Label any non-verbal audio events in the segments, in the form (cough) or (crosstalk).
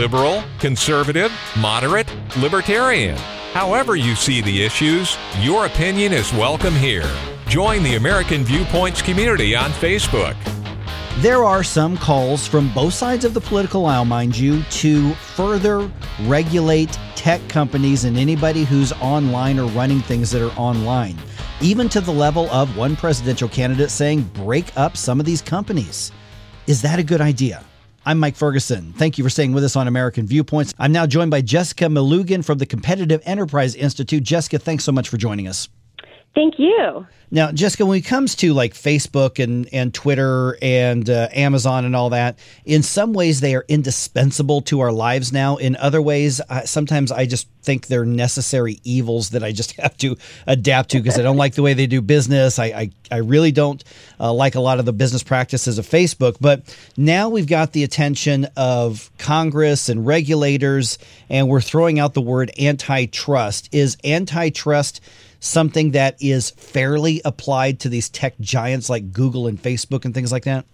liberal, conservative, moderate, libertarian. However, you see the issues, your opinion is welcome here. Join the American Viewpoints community on Facebook. There are some calls from both sides of the political aisle, mind you, to further regulate tech companies and anybody who's online or running things that are online, even to the level of one presidential candidate saying, break up some of these companies. Is that a good idea? I'm Mike Ferguson. Thank you for staying with us on American Viewpoints. I'm now joined by Jessica Melugin from the Competitive Enterprise Institute. Jessica, thanks so much for joining us. Thank you. Now, Jessica, when it comes to like Facebook and, and Twitter and uh, Amazon and all that, in some ways they are indispensable to our lives now. In other ways, uh, sometimes I just think they're necessary evils that I just (laughs) have to adapt to because I don't like the way they do business. I, I, I really don't uh, like a lot of the business practices of Facebook. But now we've got the attention of Congress and regulators, and we're throwing out the word antitrust. Is antitrust something that is fairly applied to these tech giants like Google and Facebook and things like that?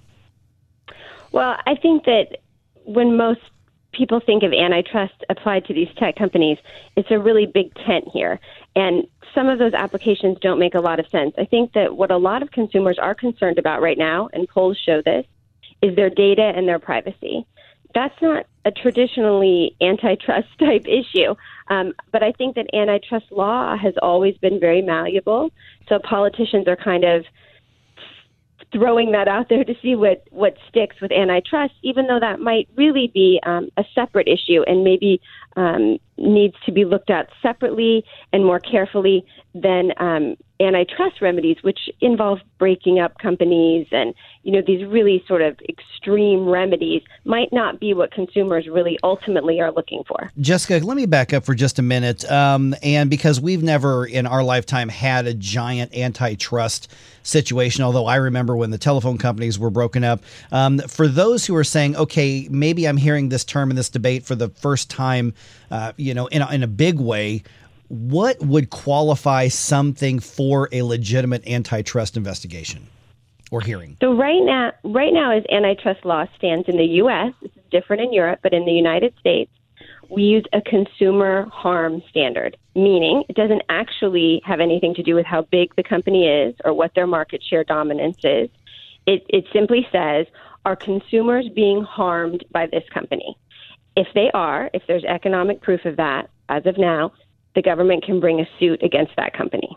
Well, I think that when most people think of antitrust applied to these tech companies, it's a really big tent here. And some of those applications don't make a lot of sense. I think that what a lot of consumers are concerned about right now, and polls show this, is their data and their privacy. That's not a traditionally antitrust (laughs) type issue. Um, but I think that antitrust law has always been very malleable. So politicians are kind of throwing that out there to see what, what sticks with antitrust, even though that might really be um, a separate issue and maybe um, needs to be looked at separately and more carefully than um, antitrust remedies, which involve breaking up companies and you know these really sort of extreme remedies might not be what consumers really ultimately are looking for. Jessica, let me back up for just a minute, um, and because we've never in our lifetime had a giant antitrust situation, although I remember when the telephone companies were broken up. Um, for those who are saying, okay, maybe I'm hearing this term in this debate for the first time, uh, you know, in a, in a big way what would qualify something for a legitimate antitrust investigation or hearing? So right now, right now, as antitrust law stands in the U.S., this is different in Europe, but in the United States, we use a consumer harm standard, meaning it doesn't actually have anything to do with how big the company is or what their market share dominance is. It, it simply says, are consumers being harmed by this company? If they are, if there's economic proof of that, as of now, the government can bring a suit against that company.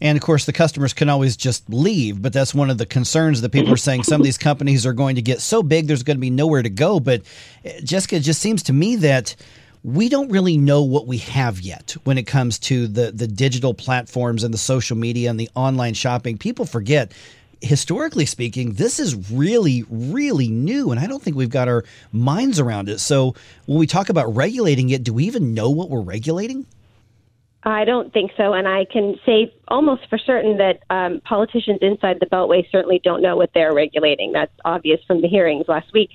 And of course, the customers can always just leave, but that's one of the concerns that people are saying. Some of these companies are going to get so big, there's going to be nowhere to go. But eh, Jessica, it just seems to me that we don't really know what we have yet when it comes to the the digital platforms and the social media and the online shopping. People forget historically speaking, this is really, really new, and I don't think we've got our minds around it. So, when we talk about regulating it, do we even know what we're regulating? I don't think so, and I can say almost for certain that um, politicians inside the Beltway certainly don't know what they're regulating. That's obvious from the hearings last week.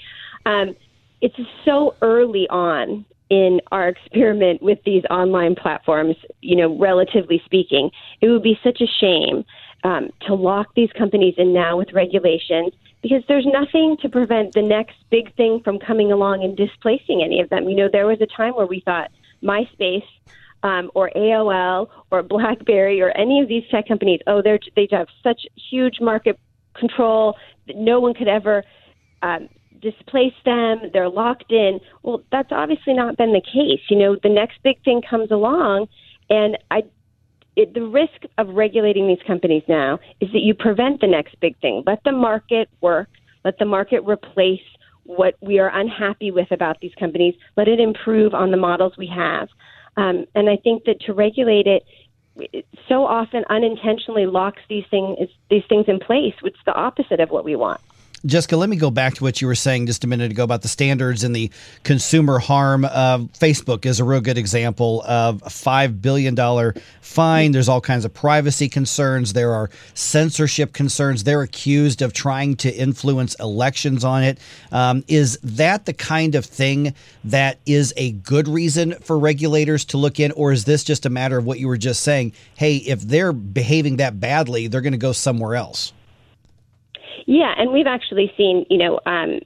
Um, it's so early on in our experiment with these online platforms, you know, relatively speaking. It would be such a shame um, to lock these companies in now with regulations because there's nothing to prevent the next big thing from coming along and displacing any of them. You know, there was a time where we thought MySpace um, or AOL or BlackBerry or any of these tech companies, oh, they're, they have such huge market control that no one could ever um, displace them. They're locked in. Well, that's obviously not been the case. You know, the next big thing comes along, and I it, the risk of regulating these companies now is that you prevent the next big thing. Let the market work. Let the market replace what we are unhappy with about these companies. Let it improve on the models we have. Um, and I think that to regulate it, it so often unintentionally locks these things these things in place, which is the opposite of what we want. Jessica, let me go back to what you were saying just a minute ago about the standards and the consumer harm. Uh, Facebook is a real good example of a $5 billion fine. There's all kinds of privacy concerns. There are censorship concerns. They're accused of trying to influence elections on it. Um, is that the kind of thing that is a good reason for regulators to look in? Or is this just a matter of what you were just saying? Hey, if they're behaving that badly, they're going to go somewhere else? Yeah, and we've actually seen, you know, um,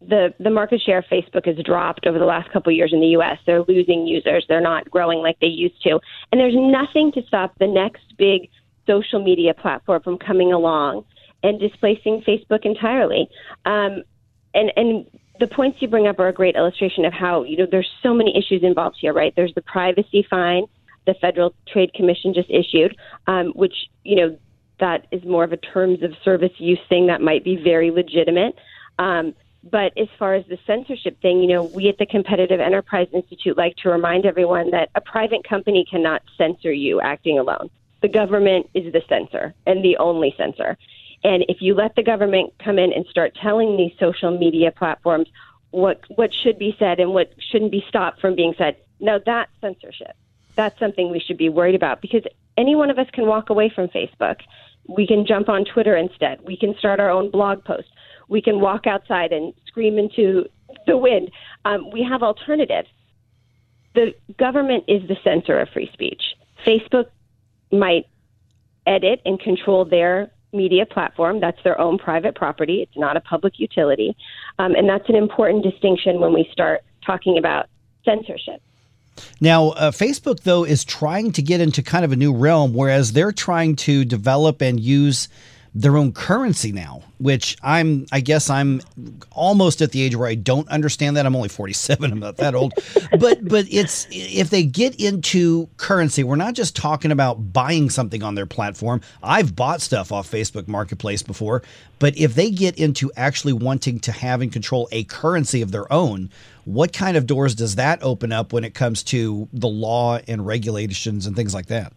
the the market share of Facebook has dropped over the last couple of years in the U.S. They're losing users. They're not growing like they used to, and there's nothing to stop the next big social media platform from coming along and displacing Facebook entirely. Um, and and the points you bring up are a great illustration of how you know there's so many issues involved here. Right? There's the privacy fine the Federal Trade Commission just issued, um, which you know that is more of a terms of service use thing that might be very legitimate. Um, but as far as the censorship thing, you know, we at the Competitive Enterprise Institute like to remind everyone that a private company cannot censor you acting alone. The government is the censor and the only censor. And if you let the government come in and start telling these social media platforms what what should be said and what shouldn't be stopped from being said, now that's censorship. That's something we should be worried about because any one of us can walk away from Facebook. We can jump on Twitter instead. We can start our own blog post. We can walk outside and scream into the wind. Um, we have alternatives. The government is the censor of free speech. Facebook might edit and control their media platform. That's their own private property. It's not a public utility. Um, and that's an important distinction when we start talking about censorship. Now, uh, Facebook, though, is trying to get into kind of a new realm, whereas they're trying to develop and use their own currency now, which I'm, I guess I'm almost at the age where I don't understand that. I'm only 47. I'm not that old, (laughs) but, but it's, if they get into currency, we're not just talking about buying something on their platform. I've bought stuff off Facebook Marketplace before, but if they get into actually wanting to have and control a currency of their own, what kind of doors does that open up when it comes to the law and regulations and things like that?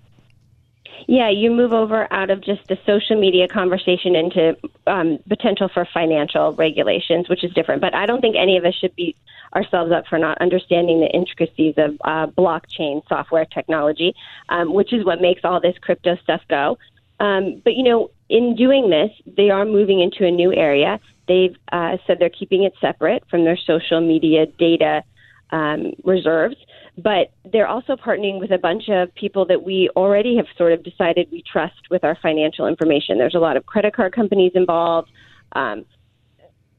Yeah, you move over out of just the social media conversation into um, potential for financial regulations, which is different. But I don't think any of us should beat ourselves up for not understanding the intricacies of uh, blockchain software technology, um, which is what makes all this crypto stuff go. Um, but you know, in doing this, they are moving into a new area. They've uh, said they're keeping it separate from their social media data um, reserves but they're also partnering with a bunch of people that we already have sort of decided we trust with our financial information. There's a lot of credit card companies involved. Um,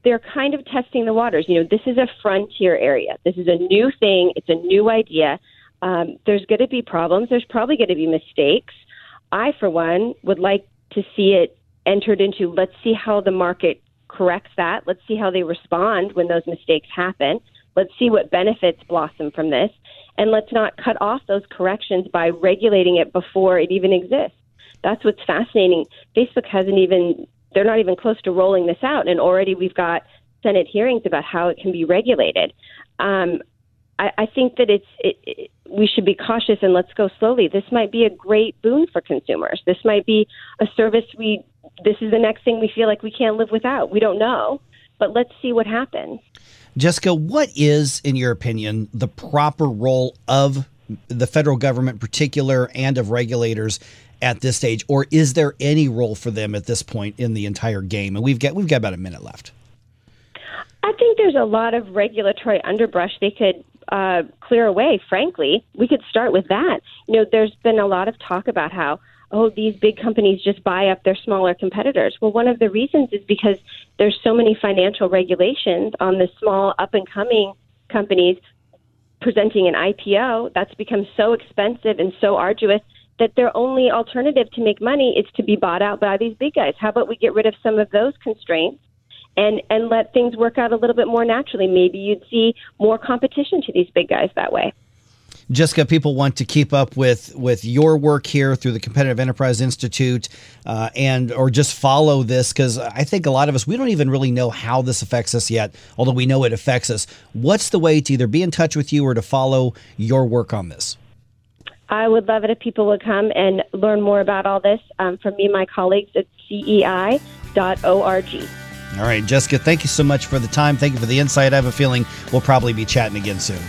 they're kind of testing the waters. You know, this is a frontier area. This is a new thing. It's a new idea. Um, there's going to be problems. There's probably going to be mistakes. I, for one, would like to see it entered into. Let's see how the market corrects that. Let's see how they respond when those mistakes happen. Let's see what benefits blossom from this. And let's not cut off those corrections by regulating it before it even exists. That's what's fascinating. Facebook hasn't even, they're not even close to rolling this out. And already we've got Senate hearings about how it can be regulated. Um, I, I think that it's, it, it, we should be cautious and let's go slowly. This might be a great boon for consumers. This might be a service we, this is the next thing we feel like we can't live without. We don't know, but let's see what happens. Jessica, what is, in your opinion, the proper role of the federal government, in particular, and of regulators at this stage, or is there any role for them at this point in the entire game? And we've got we've got about a minute left. I think there's a lot of regulatory underbrush they could uh, clear away. Frankly, we could start with that. You know, there's been a lot of talk about how oh, these big companies just buy up their smaller competitors. Well, one of the reasons is because there's so many financial regulations on the small up and coming companies presenting an IPO that's become so expensive and so arduous that their only alternative to make money is to be bought out by these big guys. How about we get rid of some of those constraints and and let things work out a little bit more naturally? Maybe you'd see more competition to these big guys that way. Jessica, people want to keep up with with your work here through the Competitive Enterprise Institute, uh, and or just follow this because I think a lot of us we don't even really know how this affects us yet, although we know it affects us. What's the way to either be in touch with you or to follow your work on this? I would love it if people would come and learn more about all this um, from me and my colleagues at CEI.org. All right, Jessica, thank you so much for the time. Thank you for the insight. I have a feeling we'll probably be chatting again soon.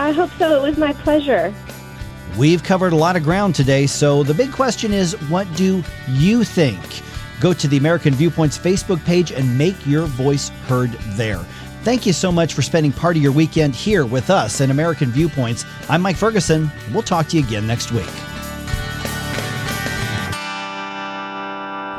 I hope so. It was my pleasure. We've covered a lot of ground today, so the big question is what do you think? Go to the American Viewpoints Facebook page and make your voice heard there. Thank you so much for spending part of your weekend here with us in American Viewpoints. I'm Mike Ferguson. We'll talk to you again next week.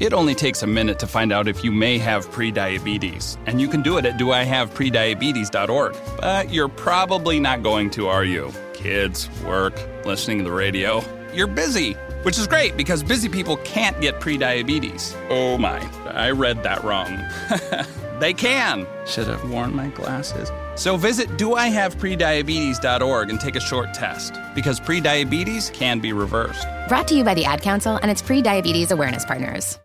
It only takes a minute to find out if you may have prediabetes, and you can do it at doihaveprediabetes.org. But you're probably not going to, are you? Kids, work, listening to the radio. You're busy, which is great because busy people can't get prediabetes. Oh my, I read that wrong. (laughs) they can. Should have worn my glasses. So visit doihaveprediabetes.org and take a short test because prediabetes can be reversed. Brought to you by the Ad Council and its pre diabetes awareness partners.